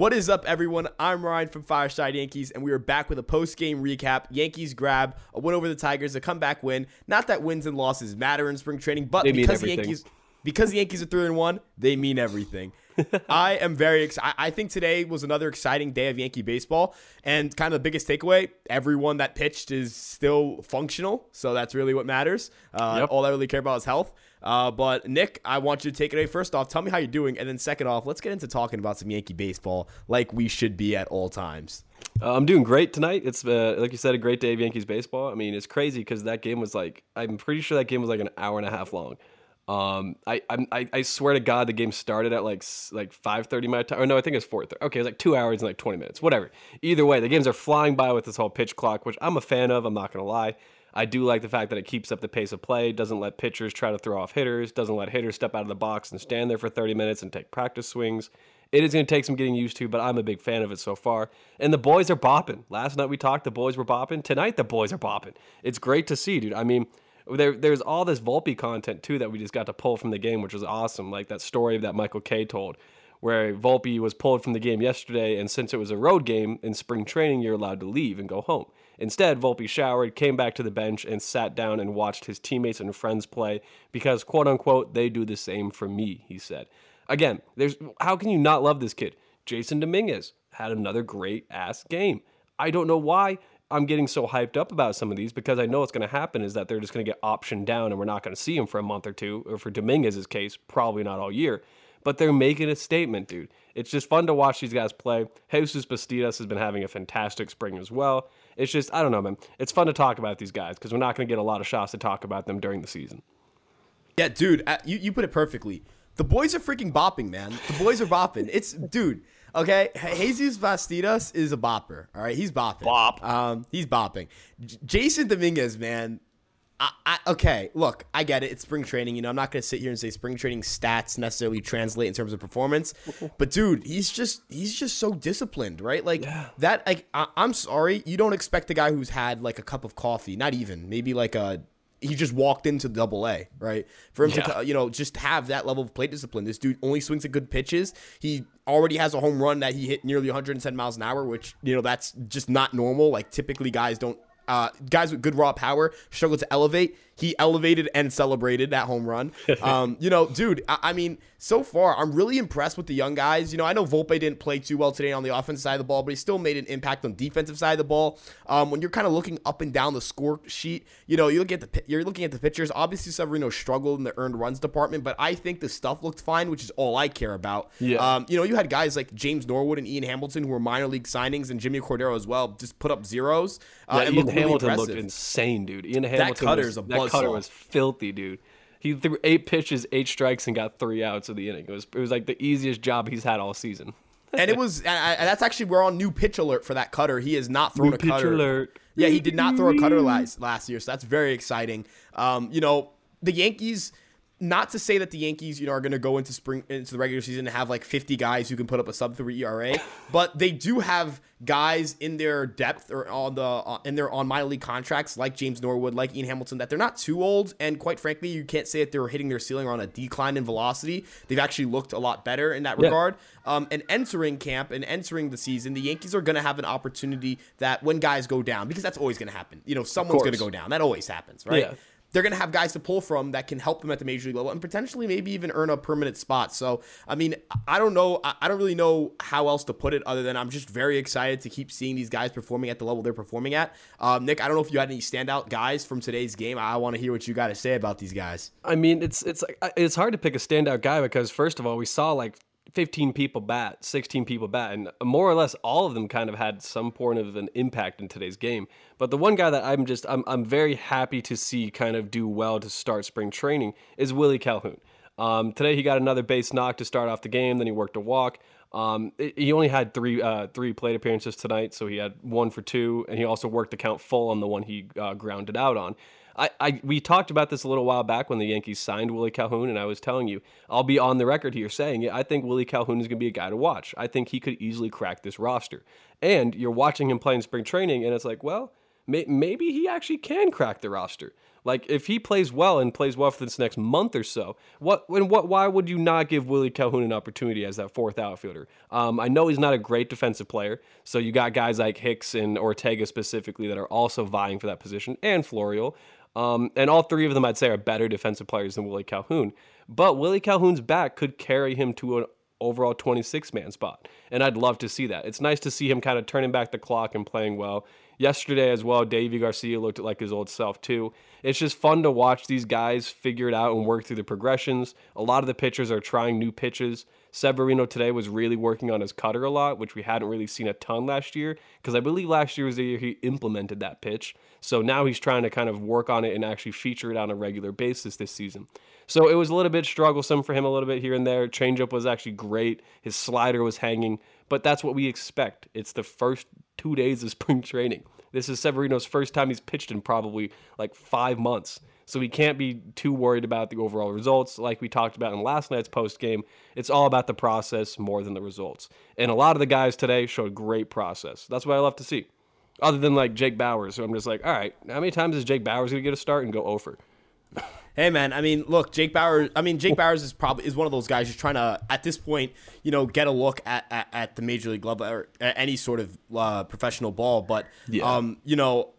What is up, everyone? I'm Ryan from Fireside Yankees, and we are back with a post game recap. Yankees grab a win over the Tigers, a comeback win. Not that wins and losses matter in spring training, but They because the. Yankees because the Yankees are three and one, they mean everything. I am very excited. I think today was another exciting day of Yankee baseball, and kind of the biggest takeaway: everyone that pitched is still functional, so that's really what matters. Uh, Yep. All I really care about is health. Uh, but Nick, I want you to take it away. First off, tell me how you're doing, and then second off, let's get into talking about some Yankee baseball like we should be at all times. Uh, I'm doing great tonight. It's uh, like you said, a great day of Yankees baseball. I mean, it's crazy because that game was like I'm pretty sure that game was like an hour and a half long. Um, I I I swear to God, the game started at like like 5:30 my time. Or no, I think it's 4:30. Okay, it was like two hours and like 20 minutes. Whatever. Either way, the games are flying by with this whole pitch clock, which I'm a fan of. I'm not gonna lie. I do like the fact that it keeps up the pace of play, doesn't let pitchers try to throw off hitters, doesn't let hitters step out of the box and stand there for 30 minutes and take practice swings. It is going to take some getting used to, but I'm a big fan of it so far. And the boys are bopping. Last night we talked, the boys were bopping. Tonight the boys are bopping. It's great to see, dude. I mean, there, there's all this Volpe content too that we just got to pull from the game, which was awesome. Like that story that Michael Kay told, where Volpe was pulled from the game yesterday, and since it was a road game in spring training, you're allowed to leave and go home. Instead, Volpe showered, came back to the bench, and sat down and watched his teammates and friends play because, quote unquote, they do the same for me, he said. Again, there's how can you not love this kid? Jasson Domínguez had another great ass game. I don't know why I'm getting so hyped up about some of these because I know what's going to happen is that they're just going to get optioned down and we're not going to see him for a month or two, or for Dominguez's case, probably not all year. But they're making a statement, dude. It's just fun to watch these guys play. Jesus Bastidas has been having a fantastic spring as well. It's just, I don't know, man. It's fun to talk about these guys because we're not going to get a lot of shots to talk about them during the season. Yeah, dude, you, you put it perfectly. The boys are freaking bopping, man. The boys are bopping. It's dude. Okay, Jesus Bastidas is a bopper. All right, he's bopping. Bop. Um, he's bopping. J- Jasson Domínguez, man. I, I, okay, look, I get it. It's spring training. You know, I'm not gonna sit here and say spring training stats necessarily translate in terms of performance, but dude, he's just he's just so disciplined, right? Like that. Like I, I'm sorry, you don't expect a guy who's had like a cup of coffee, not even maybe like a he just walked into double A, right? For him Yeah. to, you know, just have that level of plate discipline. This dude only swings at good pitches. He already has a home run that he hit nearly 110 miles an hour, which, you know, that's just not normal. Like, typically guys don't, uh, guys with good raw power struggle to elevate. He elevated and celebrated that home run. Um, you know, dude, I, I mean, so far, I'm really impressed with the young guys. You know, I know Volpe didn't play too well today on the offensive side of the ball, but he still made an impact on defensive side of the ball. Um, when you're kind of looking up and down the score sheet, you know, you look at the you're looking at the pitchers. Obviously, Severino struggled in the earned runs department, but I think the stuff looked fine, which is all I care about. Yeah. Um, you know, you had guys like James Norwood and Ian Hamilton who were minor league signings, and Jimmy Cordero as well, just put up zeros. Uh, Yeah, and Ian looked Hamilton impressive. looked insane, dude. Ian Hamilton that cutter is a that cutter was filthy, dude. He threw eight pitches, eight strikes, and got three outs of the inning. It was it was like the easiest job he's had all season. and it was, and, I- and that's actually we're on new pitch alert for that cutter. He has not thrown New a pitch cutter. alert. Yeah, he did not throw a cutter last last year, so that's very exciting. Um, you know, the Yankees. Not to say that the Yankees, you know, are going to go into spring into the regular season and have like 50 guys who can put up a sub three ERA, but they do have guys in their depth or on the uh, in their on minor league contracts like James Norwood, like Ian Hamilton, that they're not too old, and quite frankly, you can't say that they're hitting their ceiling or on a decline in velocity. They've actually looked a lot better in that Yeah. regard. Um, and entering camp and entering the season, the Yankees are going to have an opportunity that when guys go down, because that's always going to happen. You know, someone's going to go down. That always happens, right? Yeah. They're going to have guys to pull from that can help them at the major league level and potentially maybe even earn a permanent spot. So, I mean, I don't know. I don't really know how else to put it other than I'm just very excited to keep seeing these guys performing at the level they're performing at. Um, Nick, I don't know if you had any standout guys from today's game. I want to hear what you got to say about these guys. I mean, it's it's it's hard to pick a standout guy because first of all, we saw like 15 people bat, 16 people bat, and more or less all of them kind of had some point of an impact in today's game. But the one guy that I'm just I'm I'm very happy to see kind of do well to start spring training is Willie Calhoun. Um, today he got another base knock to start off the game. Then he worked a walk. Um, he only had three uh, three plate appearances tonight, so he had one for two, and he also worked the count full on the one he uh, grounded out on. I, I we talked about this a little while back when the Yankees signed Willie Calhoun, and I was telling you I'll be on the record here saying it. I think Willie Calhoun is going to be a guy to watch. I think he could easily crack this roster. And you're watching him play in spring training, and it's like, well, may, maybe he actually can crack the roster. Like if he plays well and plays well for this next month or so, what when what why would you not give Willie Calhoun an opportunity as that fourth outfielder? Um, I know he's not a great defensive player, so you got guys like Hicks and Ortega specifically that are also vying for that position, and Florial. Um, and all three of them, I'd say, are better defensive players than Willie Calhoun. But Willie Calhoun's back could carry him to an overall 26 man spot. And I'd love to see that. It's nice to see him kind of turning back the clock and playing well. Yesterday as well, Deivi García looked like his old self too. It's just fun to watch these guys figure it out and work through the progressions. A lot of the pitchers are trying new pitches. Severino today was really working on his cutter a lot, which we hadn't really seen a ton last year because I believe last year was the year he implemented that pitch. So now he's trying to kind of work on it and actually feature it on a regular basis this season. So it was a little bit strugglesome for him a little bit here and there. Changeup was actually great. His slider was hanging, but that's what we expect. It's the first two days of spring training. This is Severino's first time he's pitched in probably like five months. So we can't be too worried about the overall results. Like we talked about in last night's post game, it's all about the process more than the results. And a lot of the guys today showed great process. That's what I love to see. Other than like Jake Bauers, so I'm just like, all right, how many times is Jake Bauers gonna get a start and go over? Hey man, I mean, look, Jake Bauers. I mean, Jake Bauers is probably is one of those guys just trying to, at this point, you know, get a look at at, at the major league level or any sort of uh, professional ball. But, yeah. um, you know,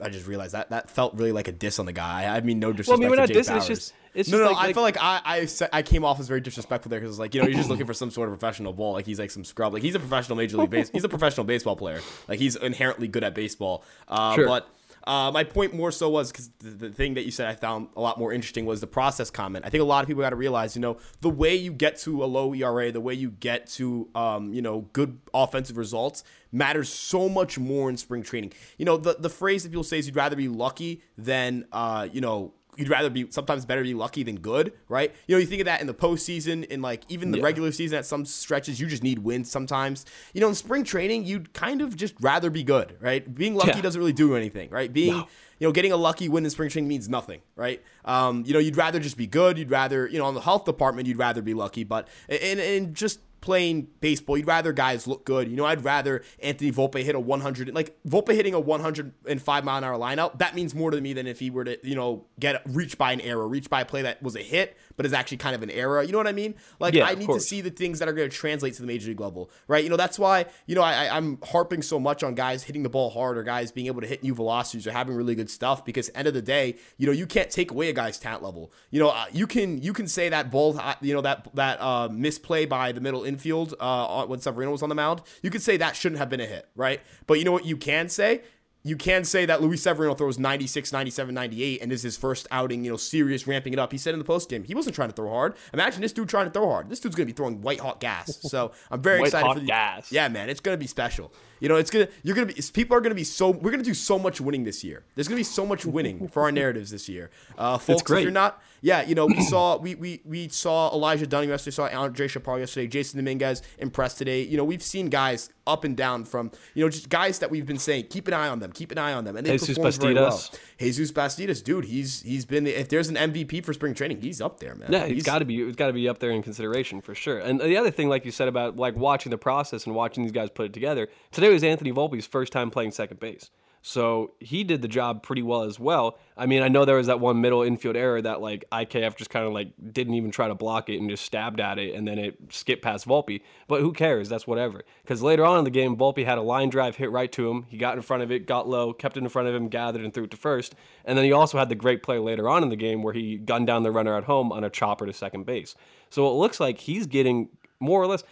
I just realized that that felt really like a diss on the guy. I mean, no disrespect well, I mean, we're Jake dissing. It's just, it's no, no, like, I like, feel like I, I I came off as very disrespectful there because like you know you're just looking for some sort of professional ball like he's like some scrub like he's a professional major league base he's a professional baseball player like he's inherently good at baseball uh, sure. but uh, my point more so was because the, the, thing that you said I found a lot more interesting was the process comment. I think a lot of people got to realize, you know, the way you get to a low ERA, the way you get to, um, you know, good offensive results matters so much more in spring training. You know, the, the phrase that people say is you'd rather be lucky than, uh, you know, you'd rather be sometimes better be lucky than good, right? You know, you think of that in the postseason, in like even the yeah. regular season at some stretches, you just need wins sometimes. You know, in spring training, you'd kind of just rather be good, right? Being lucky yeah. doesn't really do anything, right? Being no. you know, getting a lucky win in spring training means nothing, right? Um, you know, you'd rather just be good. You'd rather, you know, on the health department, you'd rather be lucky, but and and just playing baseball, you'd rather guys look good. You know, I'd rather Anthony Volpe hit a 100, like Volpe hitting a 105 mile an hour lineup. That means more to me than if he were to, you know, get reached by an error, reached by a play that was a hit, but is actually kind of an error. You know what I mean? Like, yeah, I need to see the things that are going to translate to the major league level, right? You know, that's why, you know, I, I'm harping so much on guys hitting the ball hard or guys being able to hit new velocities or having really good stuff because end of the day, you know, you can't take away a guy's talent level. You know, uh, you can you can say that ball, you know, that that uh, misplay by the middle infield uh, when Severino was on the mound, you could say that shouldn't have been a hit, right? But you know what you can say? You can say that Luis Severino throws 96, 97, 98, and this is his first outing, you know, serious ramping it up. He said in the post game he wasn't trying to throw hard. Imagine this dude trying to throw hard. This dude's gonna be throwing white hot gas. So I'm very white excited for the gas. Yeah, man, it's gonna be special. You know, it's gonna you're gonna be people are gonna be so we're gonna do so much winning this year. There's gonna be so much winning for our narratives this year. Uh, folks, if you're not, yeah, you know, we saw we we we saw Elijah Dunham yesterday, saw Andre Chaparro yesterday, Jasson Domínguez impressed today. You know, we've seen guys up and down from you know just guys that we've been saying keep an eye on them, keep an eye on them, and they Jesus perform Bastidas. very well. Jesus Bastidas, dude, he's he's been if there's an MVP for spring training, he's up there, man. Yeah, he's, he's got to be it's got to be up there in consideration for sure. And the other thing, like you said about like watching the process and watching these guys put it together, today was Anthony Volpe's first time playing second base. So he did the job pretty well as well. I mean, I know there was that one middle infield error that like IKF just kind of like didn't even try to block it and just stabbed at it and then it skipped past Volpe. But who cares? That's whatever. Because later on in the game, Volpe had a line drive hit right to him. He got in front of it, got low, kept it in front of him, gathered and threw it to first. And then he also had the great play later on in the game where he gunned down the runner at home on a chopper to second base. So it looks like he's getting more or less.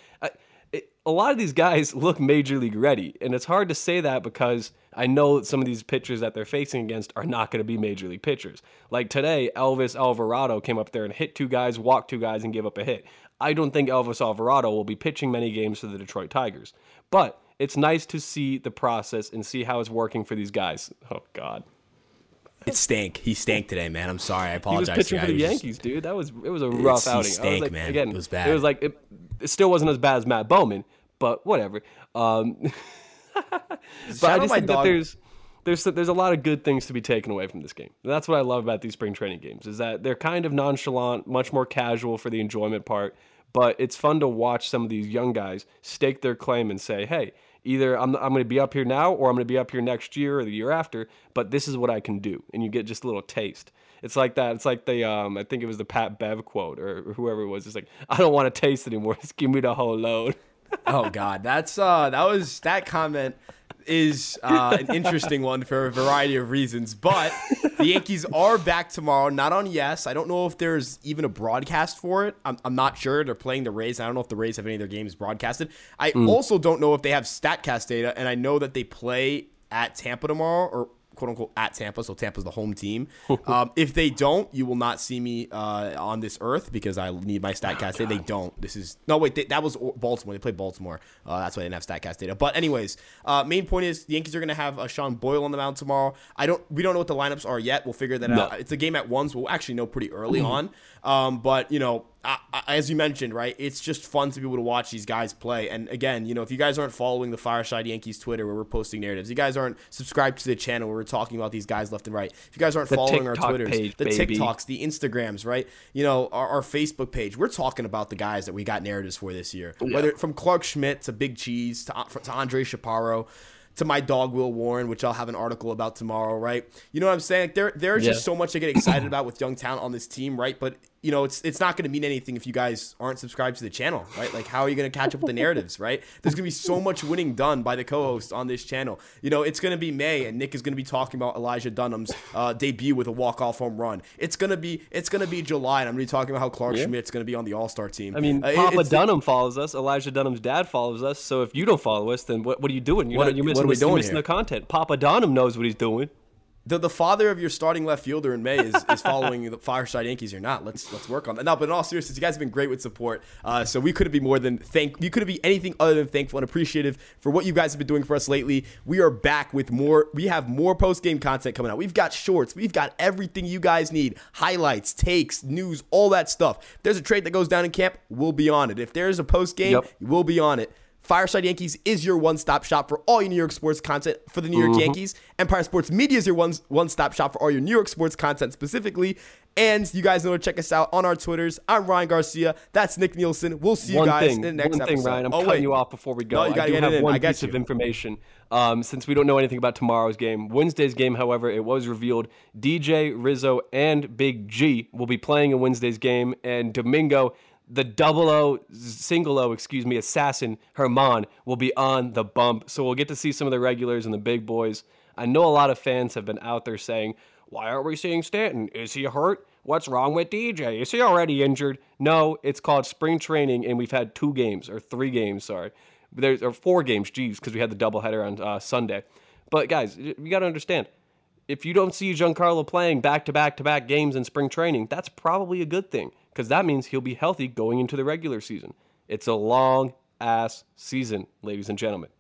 A lot of these guys look major league ready, and it's hard to say that because I know some of these pitchers that they're facing against are not going to be major league pitchers. Like today, Elvis Alvarado came up there and hit two guys, walked two guys, and gave up a hit. I don't think Elvis Alvarado will be pitching many games for the Detroit Tigers, but it's nice to see the process and see how it's working for these guys. Oh God. It stank. He stank today, man. I'm sorry. I apologize. He was pitching for the Yankees, just, dude. That was it was a rough outing. Stank, like, man. Again, it was bad. It was like it, it still wasn't as bad as Matt Bowman, but whatever. Um, but I just think that there's there's there's a lot of good things to be taken away from this game. And that's what I love about these spring training games is that they're kind of nonchalant, much more casual for the enjoyment part. But it's fun to watch some of these young guys stake their claim and say, "Hey, Either I'm I'm going to be up here now, or I'm going to be up here next year or the year after. But this is what I can do, and you get just a little taste. It's like that. It's like the um, I think it was the Pat Bev quote or whoever it was. It's like I don't want to taste anymore. Just give me the whole load. Oh God, that's uh, that was that comment is uh, an interesting one for a variety of reasons. But the Yankees are back tomorrow, not on Yes. I don't know if there's even a broadcast for it. I'm, I'm not sure. They're playing the Rays. I don't know if the Rays have any of their games broadcasted. I mm. also don't know if they have StatCast data, and I know that they play at Tampa tomorrow or quote unquote at Tampa, so Tampa's the home team. um, if they don't, you will not see me uh, on this earth because I need my Statcast oh, data. They don't. This is no wait. They, that was Baltimore. They played Baltimore. Uh, that's why they didn't have Statcast data. But anyways, uh, main point is the Yankees are going to have uh, Sean Boyle on the mound tomorrow. I don't. We don't know what the lineups are yet. We'll figure that no. out. It's a game at once. We'll actually know pretty early mm-hmm. on. Um, but you know, I, I, as you mentioned, right, it's just fun to be able to watch these guys play. And again, you know, if you guys aren't following the Fireside Yankees Twitter where we're posting narratives, you guys aren't subscribed to the channel where we're talking about these guys left and right. If you guys aren't the following TikTok our Twitters, page, the baby. TikToks, the Instagrams, right, you know, our, our, Facebook page, we're talking about the guys that we got narratives for this year. Yeah. Whether from Clarke Schmidt to Big Cheese to, uh, to Andre Chaparro to my dog Will Warren, which I'll have an article about tomorrow, right? You know what I'm saying? Like there, there's yeah. just so much to get excited about with young talent on this team, right? But you know, it's it's not going to mean anything if you guys aren't subscribed to the channel, right? Like, how are you going to catch up with the narratives, right? There's going to be so much winning done by the co-hosts on this channel. You know, it's going to be May, and Nick is going to be talking about Elijah Dunham's uh, debut with a walk-off home run. It's going to be it's going to be July, and I'm going to be talking about how Clarke yeah. Schmidt's going to be on the All-Star team. I mean, uh, Papa Dunham follows us. Elijah Dunham's dad follows us. So if you don't follow us, then what, what are you doing? You're, what, not, you're missing, what you're missing the content. Papa Dunham knows what he's doing the, the father of your starting left fielder in May is, is following the Fireside Yankees or not. Let's let's work on that. No, but in all seriousness, you guys have been great with support. Uh, so we couldn't be more than thank. You couldn't be anything other than thankful and appreciative for what you guys have been doing for us lately. We are back with more. We have more post game content coming out. We've got shorts. We've got everything you guys need: highlights, takes, news, all that stuff. If there's a trade that goes down in camp, we'll be on it. If there's a post game, yep. we'll be on it. Fireside Yankees is your one-stop shop for all your New York sports content for the New York mm-hmm. Yankees. Empire Sports Media is your one one-stop shop for all your New York sports content specifically. And you guys know to check us out on our Twitters. I'm Ryan Garcia. That's Nick Nielsen. We'll see you one guys thing, in the next one thing, episode. Ryan, I'm oh, cutting wait. you off before we go. No, you gotta I do get have in. one I piece you. of information. Um, since we don't know anything about tomorrow's game, Wednesday's game, however, it was revealed DJ, Rizzo, and Big G will be playing in Wednesday's game, and Domingo the double O, single O, excuse me, assassin Germán will be on the bump. So we'll get to see some of the regulars and the big boys. I know a lot of fans have been out there saying, why aren't we seeing Stanton? Is he hurt? What's wrong with DJ? Is he already injured? No, it's called spring training, and we've had two games, or three games, sorry. There's or four games, geez, because we had the doubleheader on uh, Sunday. But guys, you got to understand, if you don't see Giancarlo playing back to back to back games in spring training, that's probably a good thing because that means he'll be healthy going into the regular season. It's a long ass season, ladies and gentlemen.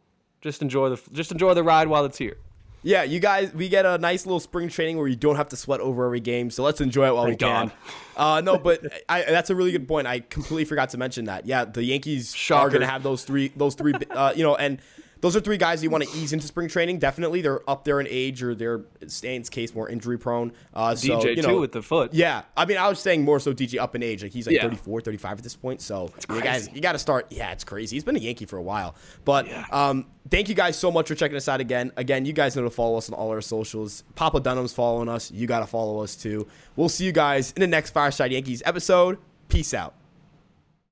Just enjoy the just enjoy the ride while it's here. Yeah, you guys, we get a nice little spring training where you don't have to sweat over every game. So let's enjoy it while Thank we can. Uh, no, but I, that's a really good point. I completely forgot to mention that. Yeah, the Yankees Shocker. are going to have those three, those three, uh, you know, and those are three guys you want to ease into spring training. Definitely, they're up there in age or they're Stan's case more injury prone. Uh, so, DJ you know, too with the foot. Yeah, I mean, I was saying more so DJ up in age. Like he's like yeah. 34, 35 at this point. So you guys, you got to start. Yeah, it's crazy. He's been a Yankee for a while. But yeah. um, thank you guys so much for checking us out again. Again, you guys know to follow us on all our socials. Papa Dunham's following us. You got to follow us too. We'll see you guys in the next Fireside Yankees episode. Peace out.